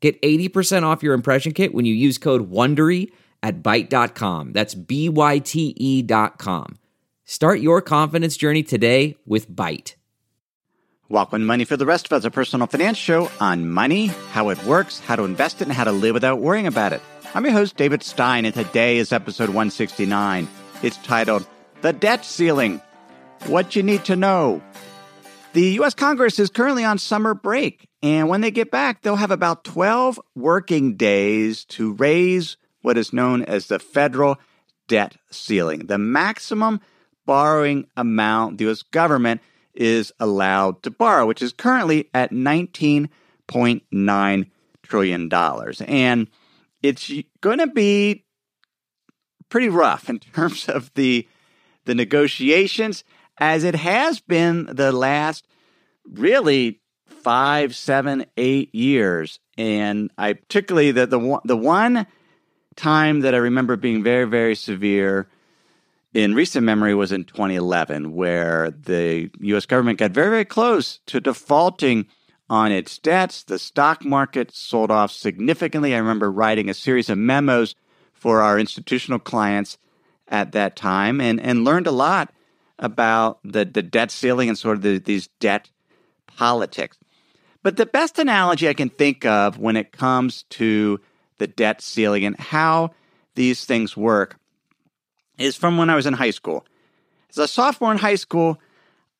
Get 80% off your impression kit when you use code WONDERY at Byte.com. That's B-Y-T-E dot com. Start your confidence journey today with Byte. Welcome to Money for the Rest of Us, a personal finance show on money, how it works, how to invest it, and how to live without worrying about it. I'm your host, David Stein, and today is episode 169. It's titled The Debt Ceiling What You Need to Know. The U.S. Congress is currently on summer break, and when they get back, they'll have about 12 working days to raise what is known as the federal debt ceiling, the maximum borrowing amount the U.S. government is allowed to borrow, which is currently at $19.9 trillion. And it's going to be pretty rough in terms of the the negotiations as it has been the last really five, seven, eight years. And I particularly the the one, the one time that I remember being very, very severe in recent memory was in 2011, where the U.S. government got very, very close to defaulting on its debts. The stock market sold off significantly. I remember writing a series of memos for our institutional clients at that time and, and learned a lot about the, the debt ceiling and sort of the, these debt politics. But the best analogy I can think of when it comes to the debt ceiling and how these things work is from when I was in high school. As a sophomore in high school,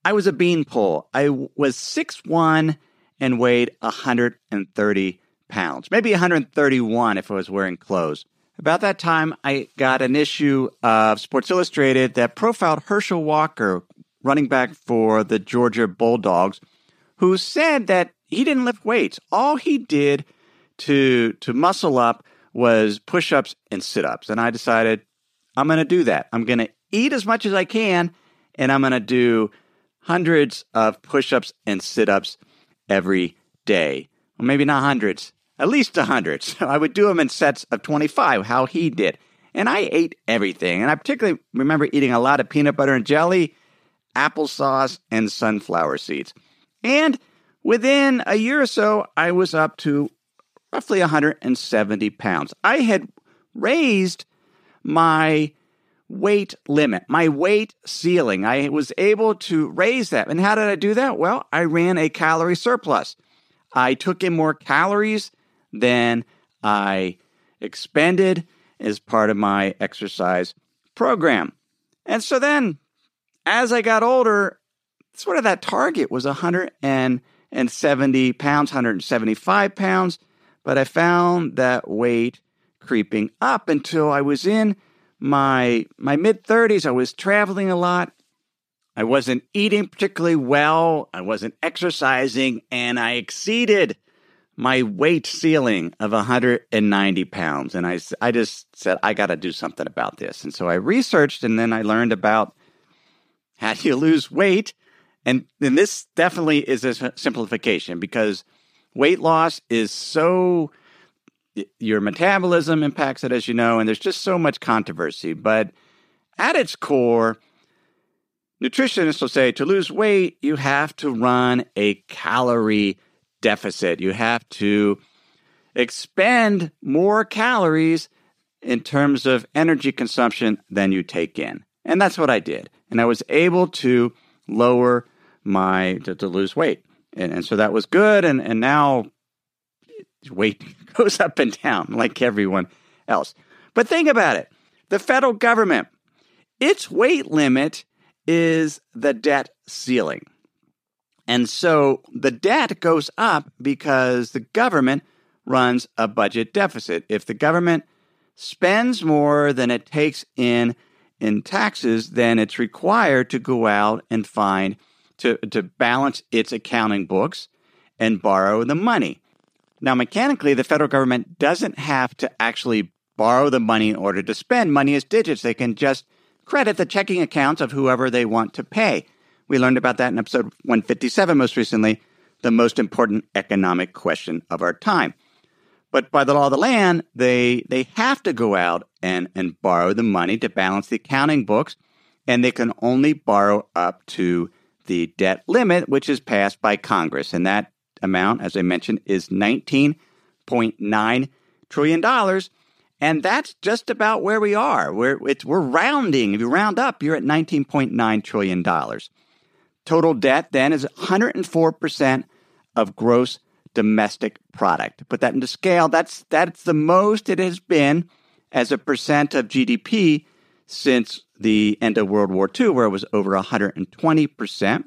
I was a beanpole. I was 6'1 and weighed 130 pounds, maybe 131 if I was wearing clothes. About that time, I got an issue of Sports Illustrated that profiled Herschel Walker, running back for the Georgia Bulldogs, who said that he didn't lift weights. All he did to to muscle up was push-ups and sit-ups. And I decided I'm going to do that. I'm going to eat as much as I can and I'm going to do hundreds of push-ups and sit-ups every day. Well, maybe not hundreds, at least a hundred. So I would do them in sets of 25, how he did. And I ate everything. And I particularly remember eating a lot of peanut butter and jelly, applesauce, and sunflower seeds. And within a year or so, I was up to roughly 170 pounds. I had raised my weight limit, my weight ceiling. I was able to raise that. And how did I do that? Well, I ran a calorie surplus. I took in more calories than I expanded as part of my exercise program. And so then, as I got older, sort of that target was 170 pounds, 175 pounds. But I found that weight creeping up until I was in my my mid 30s. I was traveling a lot. I wasn't eating particularly well. I wasn't exercising, and I exceeded my weight ceiling of 190 pounds. And I, I just said, I got to do something about this. And so I researched, and then I learned about how do you lose weight. And, and this definitely is a simplification because weight loss is so your metabolism impacts it, as you know, and there's just so much controversy. But at its core, nutritionists will say to lose weight, you have to run a calorie deficit. You have to expend more calories in terms of energy consumption than you take in. And that's what I did. And I was able to lower my, to, to lose weight. And, and so that was good. And, and now weight goes up and down like everyone else. But think about it the federal government, its weight limit is the debt ceiling. And so the debt goes up because the government runs a budget deficit. If the government spends more than it takes in in taxes, then it's required to go out and find to, to balance its accounting books and borrow the money. Now, mechanically, the federal government doesn't have to actually borrow the money in order to spend. Money is digits. They can just credit the checking accounts of whoever they want to pay. We learned about that in episode 157 most recently, the most important economic question of our time. But by the law of the land, they they have to go out and, and borrow the money to balance the accounting books, and they can only borrow up to the debt limit, which is passed by Congress. And that amount, as I mentioned, is $19.9 trillion. And that's just about where we are. We're, we're rounding. If you round up, you're at $19.9 trillion. Total debt then is 104% of gross domestic product. Put that into scale, that's, that's the most it has been as a percent of GDP since the end of World War II, where it was over 120%.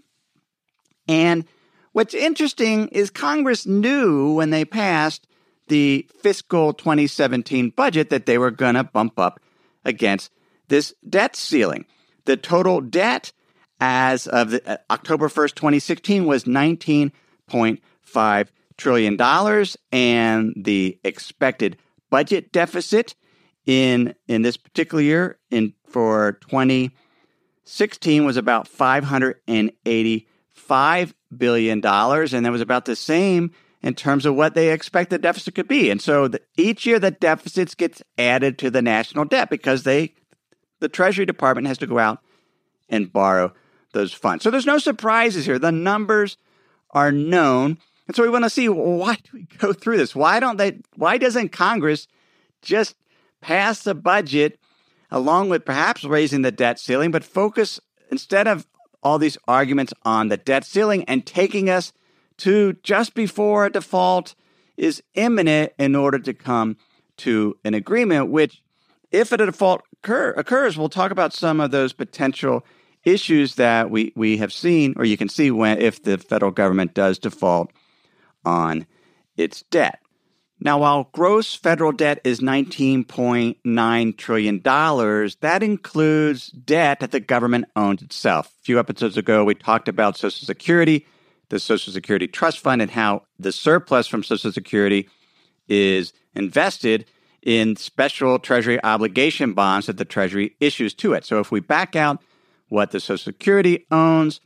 And what's interesting is Congress knew when they passed the fiscal 2017 budget that they were going to bump up against this debt ceiling. The total debt as of the, uh, October 1st, 2016 was 19.5 trillion dollars and the expected budget deficit in in this particular year in for 2016 was about 585 billion dollars and that was about the same in terms of what they expect the deficit could be. And so the, each year the deficits gets added to the national debt because they the Treasury Department has to go out and borrow those funds. So there's no surprises here. The numbers are known. And so we want to see why do we go through this? Why don't they why doesn't Congress just pass the budget along with perhaps raising the debt ceiling, but focus instead of all these arguments on the debt ceiling and taking us to just before a default is imminent in order to come to an agreement, which, if a default occur, occurs, we'll talk about some of those potential issues that we, we have seen, or you can see when if the federal government does default on its debt. Now, while gross federal debt is $19.9 trillion, that includes debt that the government owns itself. A few episodes ago, we talked about Social Security, the Social Security Trust Fund, and how the surplus from Social Security is invested in special Treasury obligation bonds that the Treasury issues to it. So if we back out what the Social Security owns,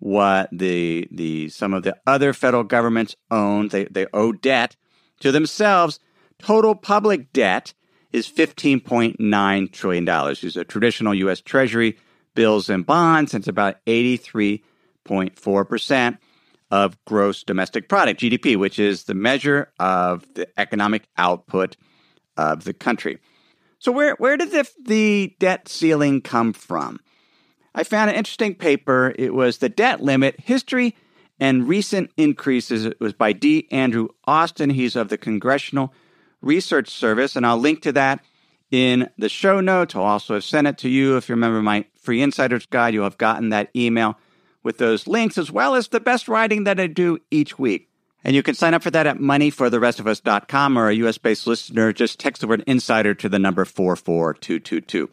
what the the some of the other federal governments own, they, they owe debt to themselves, total public debt is $15.9 trillion. These are traditional U.S. Treasury bills and bonds. It's about 83.4% of gross domestic product, GDP, which is the measure of the economic output of the country. So, where, where did the, the debt ceiling come from? I found an interesting paper. It was The Debt Limit History and recent increases. It was by D. Andrew Austin. He's of the Congressional Research Service, and I'll link to that in the show notes. I'll also have sent it to you. If you remember my free insider's guide, you'll have gotten that email with those links, as well as the best writing that I do each week. And you can sign up for that at moneyfortherestofus.com or a US based listener, just text the word insider to the number 44222.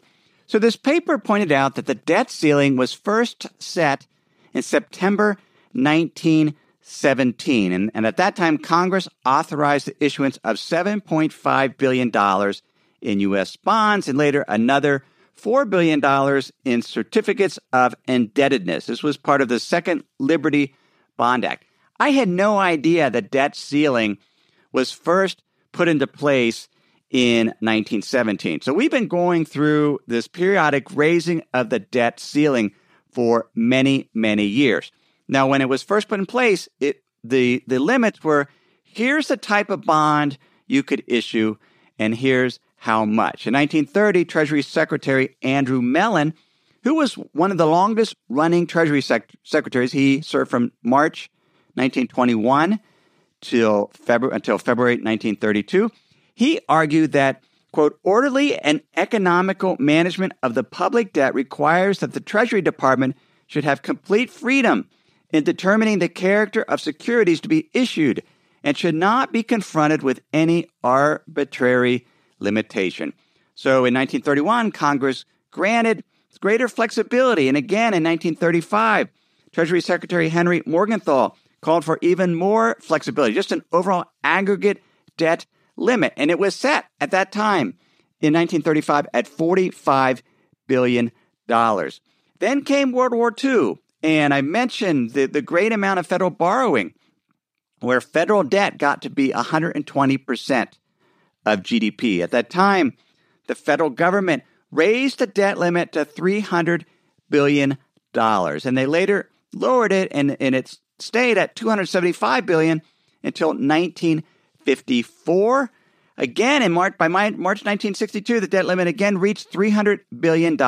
So this paper pointed out that the debt ceiling was first set in September 1917. And, and at that time, Congress authorized the issuance of $7.5 billion in U.S. bonds and later another $4 billion in certificates of indebtedness. This was part of the Second Liberty Bond Act. I had no idea the debt ceiling was first put into place in 1917. So we've been going through this periodic raising of the debt ceiling for many, many years. Now, when it was first put in place, it the the limits were here's the type of bond you could issue, and here's how much. In 1930, Treasury Secretary Andrew Mellon, who was one of the longest running Treasury sec- secretaries, he served from March 1921 till February until February 1932. He argued that quote orderly and economical management of the public debt requires that the Treasury Department should have complete freedom in determining the character of securities to be issued and should not be confronted with any arbitrary limitation. So in 1931, Congress granted greater flexibility. And again in 1935, Treasury Secretary Henry Morgenthau called for even more flexibility, just an overall aggregate debt limit. And it was set at that time in 1935 at $45 billion. Then came World War II, and I mentioned the, the great amount of federal borrowing, where federal debt got to be 120% of GDP. At that time, the federal government raised the debt limit to $300 billion, and they later lowered it, and, and it stayed at 275 billion until 1954. Again, in March, by March 1962, the debt limit again reached $300 billion.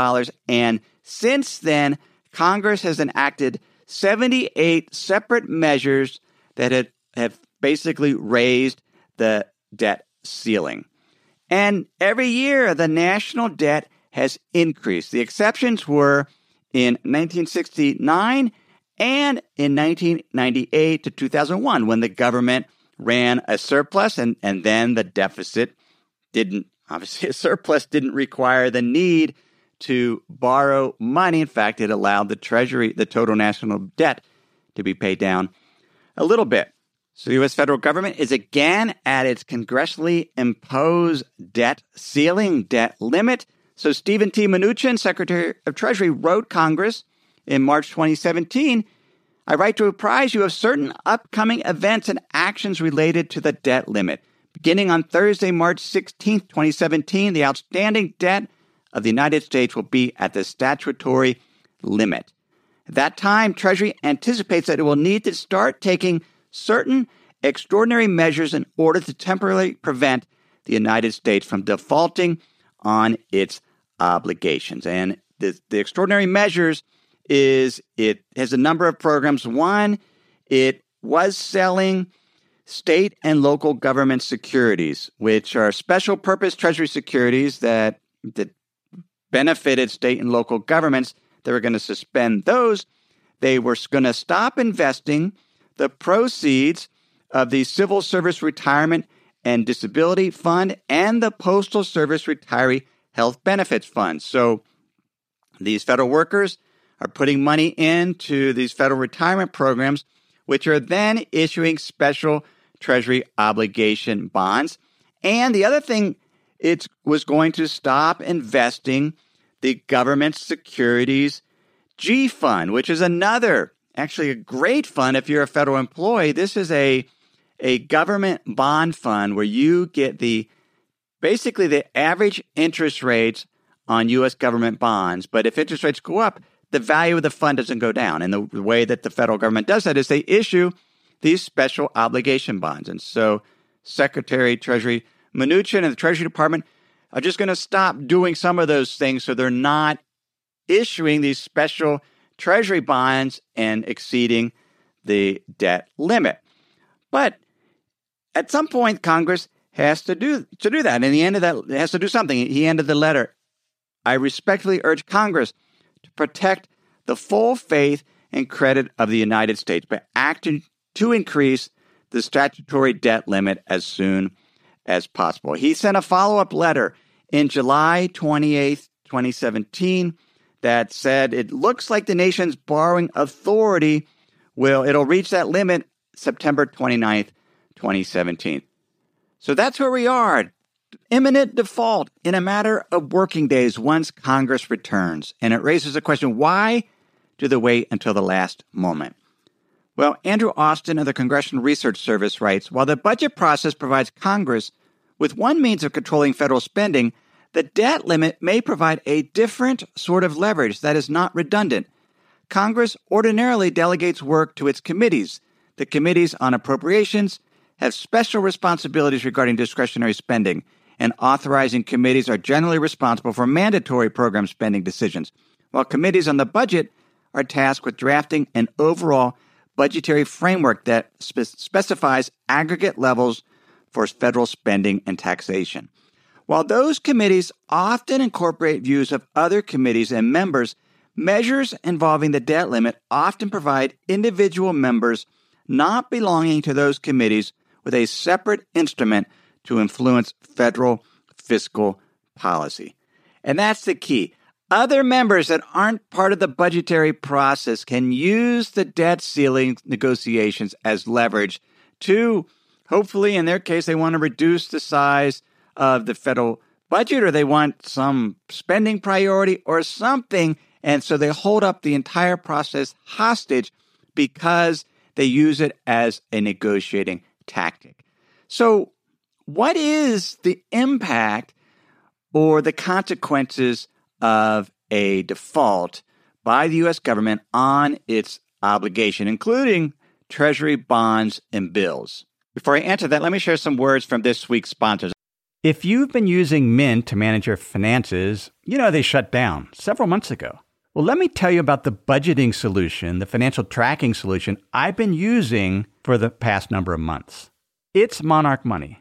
And since then, Congress has enacted 78 separate measures that have, have basically raised the debt ceiling. And every year, the national debt has increased. The exceptions were in 1969 and in 1998 to 2001 when the government ran a surplus and, and then the deficit didn't, obviously, a surplus didn't require the need to borrow money. In fact, it allowed the Treasury, the total national debt, to be paid down a little bit. So the U.S. federal government is again at its congressionally imposed debt ceiling, debt limit. So Stephen T. Mnuchin, Secretary of Treasury, wrote Congress in March 2017 I write to apprise you of certain upcoming events and actions related to the debt limit. Beginning on Thursday, March 16, 2017, the outstanding debt of the United States will be at the statutory limit. At that time, Treasury anticipates that it will need to start taking certain extraordinary measures in order to temporarily prevent the United States from defaulting on its obligations. And the, the extraordinary measures is it has a number of programs. One, it was selling state and local government securities, which are special purpose treasury securities that, that benefited state and local governments. They were going to suspend those. They were going to stop investing the proceeds of the Civil Service Retirement and Disability Fund and the Postal Service Retiree Health Benefits Fund. So these federal workers are putting money into these federal retirement programs, which are then issuing special Treasury obligation bonds. And the other thing, it was going to stop investing the government securities G fund, which is another, actually a great fund if you're a federal employee. This is a a government bond fund where you get the basically the average interest rates on US government bonds, but if interest rates go up, the value of the fund doesn't go down. And the way that the federal government does that is they issue these special obligation bonds. And so Secretary Treasury Mnuchin and the Treasury Department are just going to stop doing some of those things so they're not issuing these special treasury bonds and exceeding the debt limit. But at some point Congress has to do to do that. And the end of that has to do something. He ended the letter. I respectfully urge Congress protect the full faith and credit of the United States by acting to increase the statutory debt limit as soon as possible. He sent a follow up letter in July 28, 2017, that said it looks like the nation's borrowing authority will it'll reach that limit September 29th, 2017. So that's where we are imminent default in a matter of working days once Congress returns. And it raises the question why do they wait until the last moment? Well, Andrew Austin of the Congressional Research Service writes While the budget process provides Congress with one means of controlling federal spending, the debt limit may provide a different sort of leverage that is not redundant. Congress ordinarily delegates work to its committees. The committees on appropriations have special responsibilities regarding discretionary spending and authorizing committees are generally responsible for mandatory program spending decisions, while committees on the budget are tasked with drafting an overall budgetary framework that spe- specifies aggregate levels for federal spending and taxation. While those committees often incorporate views of other committees and members, measures involving the debt limit often provide individual members not belonging to those committees with a separate instrument to influence federal fiscal policy. And that's the key. Other members that aren't part of the budgetary process can use the debt ceiling negotiations as leverage to hopefully, in their case, they want to reduce the size of the federal budget or they want some spending priority or something. And so they hold up the entire process hostage because they use it as a negotiating tactic. So, what is the impact or the consequences of a default by the U.S. government on its obligation, including Treasury bonds and bills? Before I answer that, let me share some words from this week's sponsors. If you've been using Mint to manage your finances, you know they shut down several months ago. Well, let me tell you about the budgeting solution, the financial tracking solution I've been using for the past number of months. It's Monarch Money.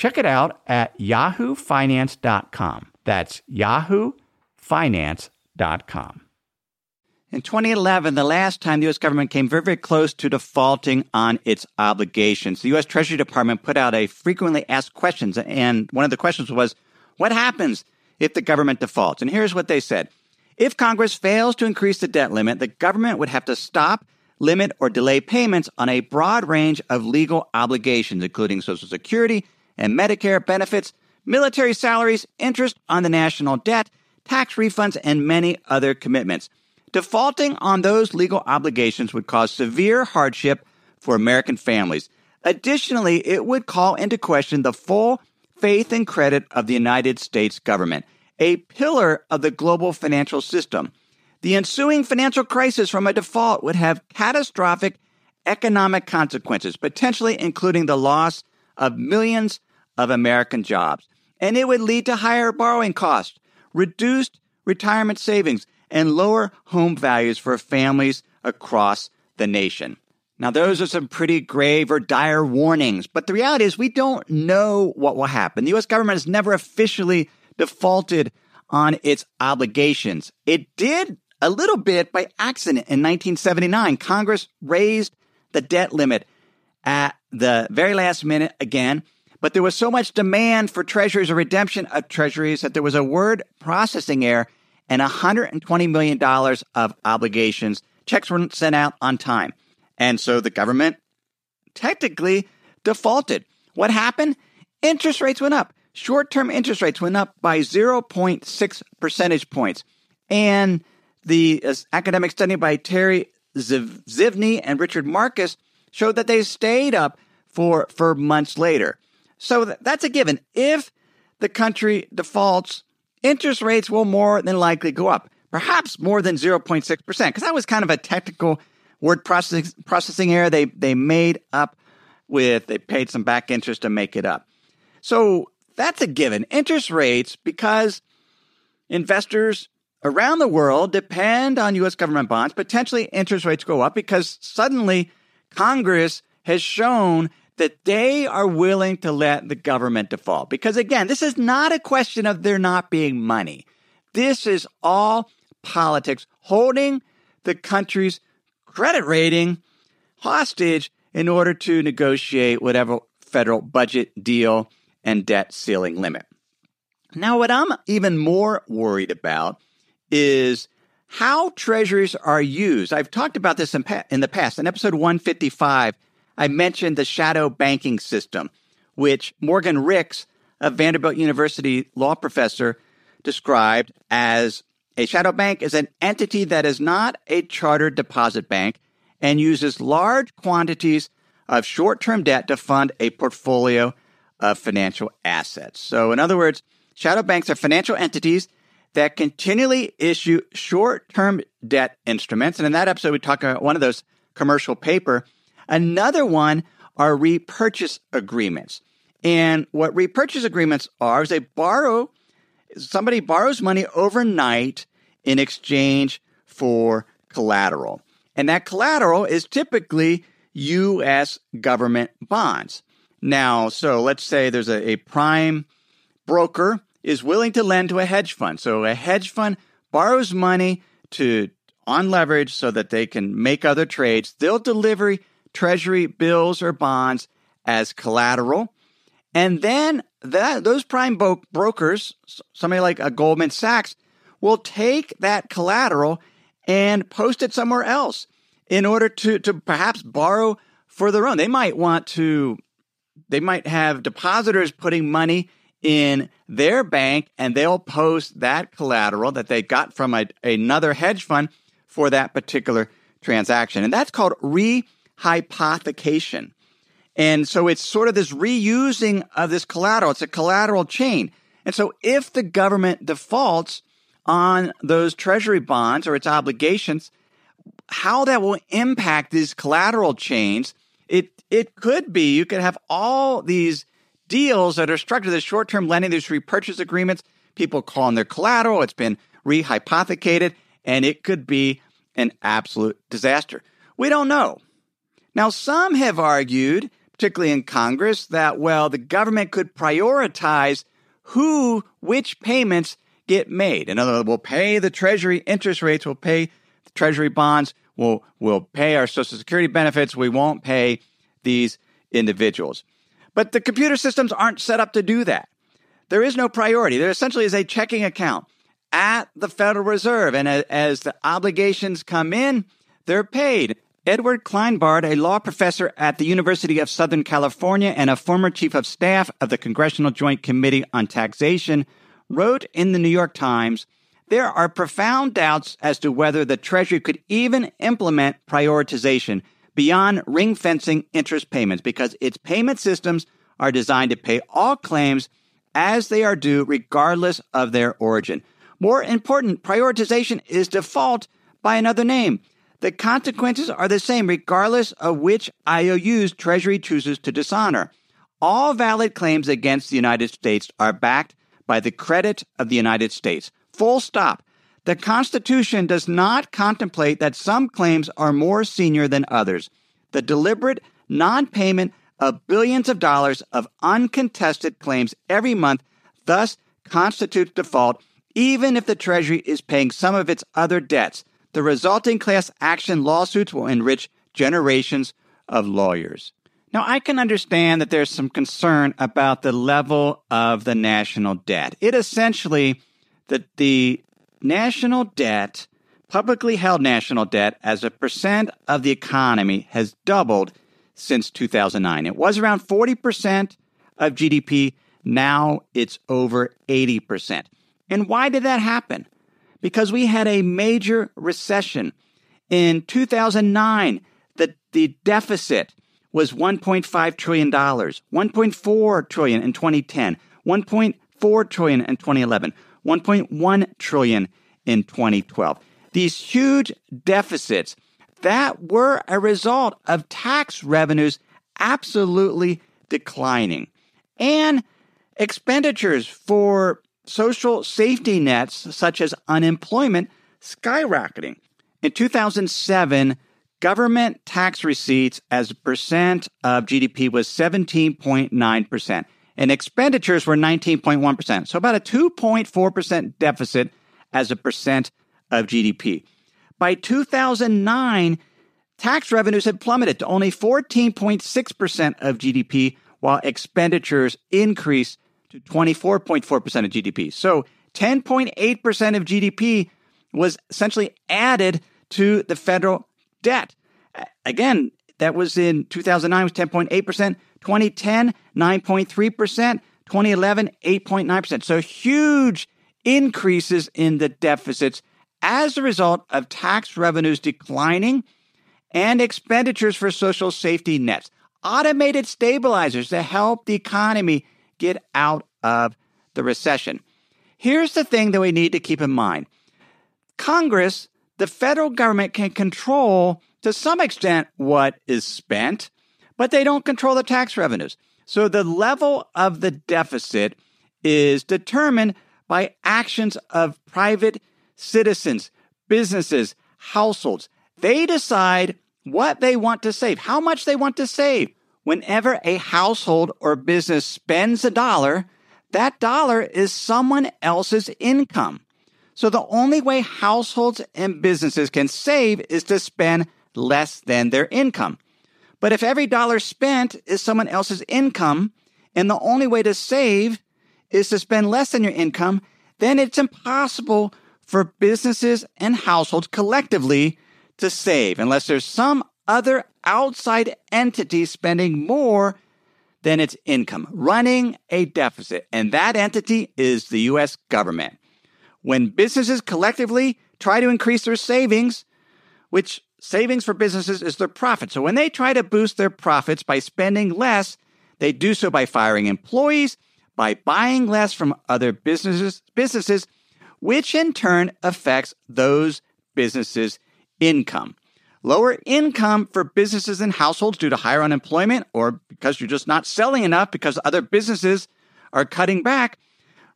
Check it out at yahoofinance.com. That's yahoofinance.com. In 2011, the last time the U.S. government came very, very close to defaulting on its obligations, the U.S. Treasury Department put out a frequently asked questions, and one of the questions was, What happens if the government defaults? And here's what they said if Congress fails to increase the debt limit, the government would have to stop, limit, or delay payments on a broad range of legal obligations, including Social Security and Medicare benefits, military salaries, interest on the national debt, tax refunds, and many other commitments. Defaulting on those legal obligations would cause severe hardship for American families. Additionally, it would call into question the full faith and credit of the United States government a pillar of the global financial system. The ensuing financial crisis from a default would have catastrophic economic consequences, potentially including the loss of millions of American jobs. And it would lead to higher borrowing costs, reduced retirement savings, and lower home values for families across the nation. Now, those are some pretty grave or dire warnings, but the reality is we don't know what will happen. The U.S. government has never officially defaulted on its obligations. It did a little bit by accident in 1979. Congress raised the debt limit at the very last minute again, but there was so much demand for treasuries or redemption of treasuries that there was a word processing error and $120 million of obligations. Checks weren't sent out on time. And so the government technically defaulted. What happened? Interest rates went up short term interest rates went up by 0.6 percentage points. And the uh, academic study by Terry Zivney and Richard Marcus showed that they stayed up for, for months later. So that's a given. If the country defaults, interest rates will more than likely go up, perhaps more than 0.6%, because that was kind of a technical word processing, processing error they, they made up with, they paid some back interest to make it up. So that's a given. Interest rates, because investors around the world depend on U.S. government bonds, potentially interest rates go up because suddenly Congress has shown that they are willing to let the government default. Because again, this is not a question of there not being money. This is all politics holding the country's credit rating hostage in order to negotiate whatever federal budget deal and debt ceiling limit. Now, what I'm even more worried about is how treasuries are used. I've talked about this in, pa- in the past. In episode 155, I mentioned the shadow banking system, which Morgan Ricks, a Vanderbilt University law professor, described as a shadow bank is an entity that is not a chartered deposit bank and uses large quantities of short term debt to fund a portfolio of financial assets. So, in other words, shadow banks are financial entities that continually issue short term debt instruments. And in that episode, we talk about one of those commercial paper. Another one are repurchase agreements. And what repurchase agreements are is they borrow, somebody borrows money overnight in exchange for collateral. And that collateral is typically U.S. government bonds. Now, so let's say there's a, a prime broker is willing to lend to a hedge fund. So a hedge fund borrows money to on leverage so that they can make other trades. They'll deliver treasury bills or bonds as collateral. And then that those prime bo- brokers, somebody like a Goldman Sachs, will take that collateral and post it somewhere else in order to, to perhaps borrow for their own. They might want to, they might have depositors putting money in their bank and they'll post that collateral that they got from a, another hedge fund for that particular transaction. And that's called rehypothecation. And so it's sort of this reusing of this collateral. It's a collateral chain. And so if the government defaults on those treasury bonds or its obligations, how that will impact these collateral chains, it it could be you could have all these deals that are structured as short term lending, these repurchase agreements, people calling their collateral, it's been rehypothecated, and it could be an absolute disaster. We don't know. Now, some have argued, particularly in Congress, that, well, the government could prioritize who, which payments get made. In other words, we'll pay the Treasury interest rates, we'll pay the Treasury bonds, we'll, we'll pay our Social Security benefits, we won't pay these individuals. But the computer systems aren't set up to do that. There is no priority. There essentially is a checking account at the Federal Reserve. And as the obligations come in, they're paid. Edward Kleinbard, a law professor at the University of Southern California and a former chief of staff of the Congressional Joint Committee on Taxation, wrote in the New York Times there are profound doubts as to whether the Treasury could even implement prioritization beyond ring fencing interest payments because its payment systems are designed to pay all claims as they are due, regardless of their origin. More important, prioritization is default by another name. The consequences are the same regardless of which IOUs Treasury chooses to dishonor. All valid claims against the United States are backed by the credit of the United States. Full stop. The Constitution does not contemplate that some claims are more senior than others. The deliberate non payment of billions of dollars of uncontested claims every month thus constitutes default, even if the Treasury is paying some of its other debts. The resulting class action lawsuits will enrich generations of lawyers. Now, I can understand that there's some concern about the level of the national debt. It essentially, that the national debt, publicly held national debt, as a percent of the economy has doubled since 2009. It was around 40% of GDP. Now it's over 80%. And why did that happen? Because we had a major recession. In 2009, the, the deficit was $1.5 trillion, 1.4 trillion in 2010, 1.4 trillion in 2011, $1.1 trillion in 2012. These huge deficits that were a result of tax revenues absolutely declining and expenditures for social safety nets such as unemployment skyrocketing. In 2007, government tax receipts as a percent of GDP was 17.9%, and expenditures were 19.1%. So about a 2.4% deficit as a percent of GDP. By 2009, tax revenues had plummeted to only 14.6% of GDP, while expenditures increased to 24.4% of GDP. So 10.8% of GDP was essentially added to the federal debt. Again, that was in 2009 was 10.8%, 2010 9.3%, 2011 8.9%. So huge increases in the deficits as a result of tax revenues declining and expenditures for social safety nets, automated stabilizers to help the economy get out of the recession. Here's the thing that we need to keep in mind Congress, the federal government, can control to some extent what is spent, but they don't control the tax revenues. So the level of the deficit is determined by actions of private citizens, businesses, households. They decide what they want to save, how much they want to save. Whenever a household or business spends a dollar, that dollar is someone else's income. So the only way households and businesses can save is to spend less than their income. But if every dollar spent is someone else's income, and the only way to save is to spend less than your income, then it's impossible for businesses and households collectively to save unless there's some other outside entity spending more than its income, running a deficit. And that entity is the US government. When businesses collectively try to increase their savings, which savings for businesses is their profit. So when they try to boost their profits by spending less, they do so by firing employees, by buying less from other businesses, businesses which in turn affects those businesses' income. Lower income for businesses and households due to higher unemployment or because you're just not selling enough because other businesses are cutting back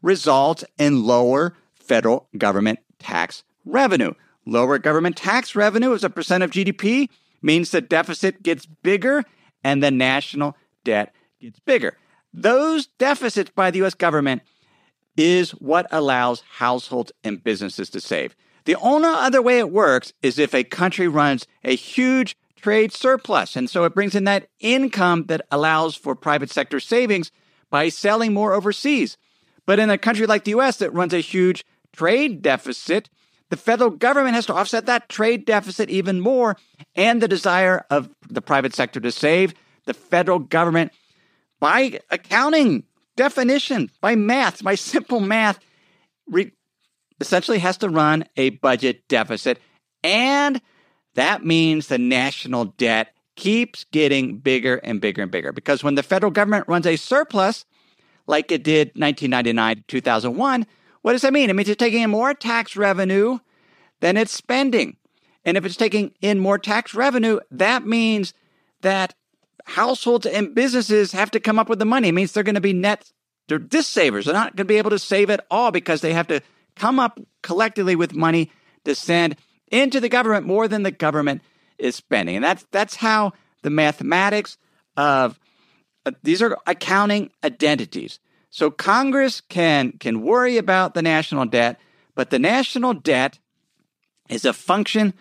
results in lower federal government tax revenue. Lower government tax revenue as a percent of GDP means the deficit gets bigger and the national debt gets bigger. Those deficits by the US government is what allows households and businesses to save. The only other way it works is if a country runs a huge trade surplus. And so it brings in that income that allows for private sector savings by selling more overseas. But in a country like the US that runs a huge trade deficit, the federal government has to offset that trade deficit even more and the desire of the private sector to save. The federal government, by accounting definition, by math, by simple math, re- essentially has to run a budget deficit. And that means the national debt keeps getting bigger and bigger and bigger. Because when the federal government runs a surplus, like it did 1999 to 2001, what does that mean? It means it's taking in more tax revenue than it's spending. And if it's taking in more tax revenue, that means that households and businesses have to come up with the money. It means they're going to be net, they're savers. They're not going to be able to save at all because they have to come up collectively with money to send into the government more than the government is spending. And that's, that's how the mathematics of uh, these are accounting identities. So Congress can, can worry about the national debt, but the national debt is a function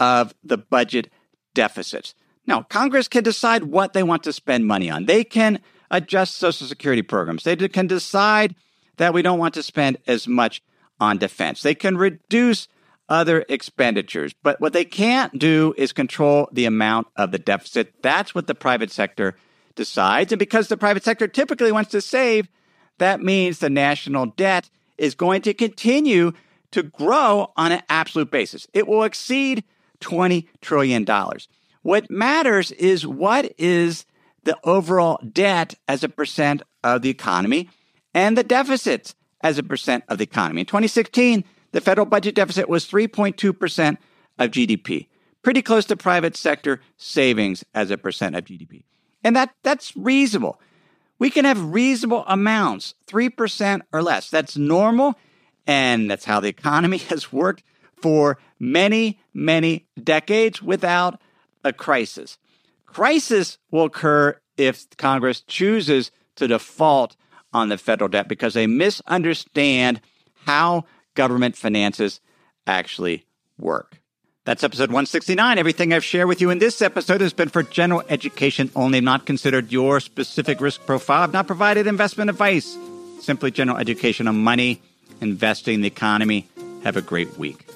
of the budget deficits. Now, Congress can decide what they want to spend money on. They can adjust Social Security programs. They can decide that we don't want to spend as much on defense. They can reduce other expenditures. But what they can't do is control the amount of the deficit. That's what the private sector decides. And because the private sector typically wants to save, that means the national debt is going to continue to grow on an absolute basis. It will exceed $20 trillion. What matters is what is the overall debt as a percent of the economy and the deficits as a percent of the economy. In 2016, the federal budget deficit was 3.2% of GDP, pretty close to private sector savings as a percent of GDP. And that, that's reasonable. We can have reasonable amounts, 3% or less. That's normal, and that's how the economy has worked for many, many decades without a crisis. Crisis will occur if Congress chooses to default on the federal debt because they misunderstand how government finances actually work. That's episode 169. Everything I've shared with you in this episode has been for general education only, not considered your specific risk profile. I've not provided investment advice, simply general education on money, investing, the economy. Have a great week.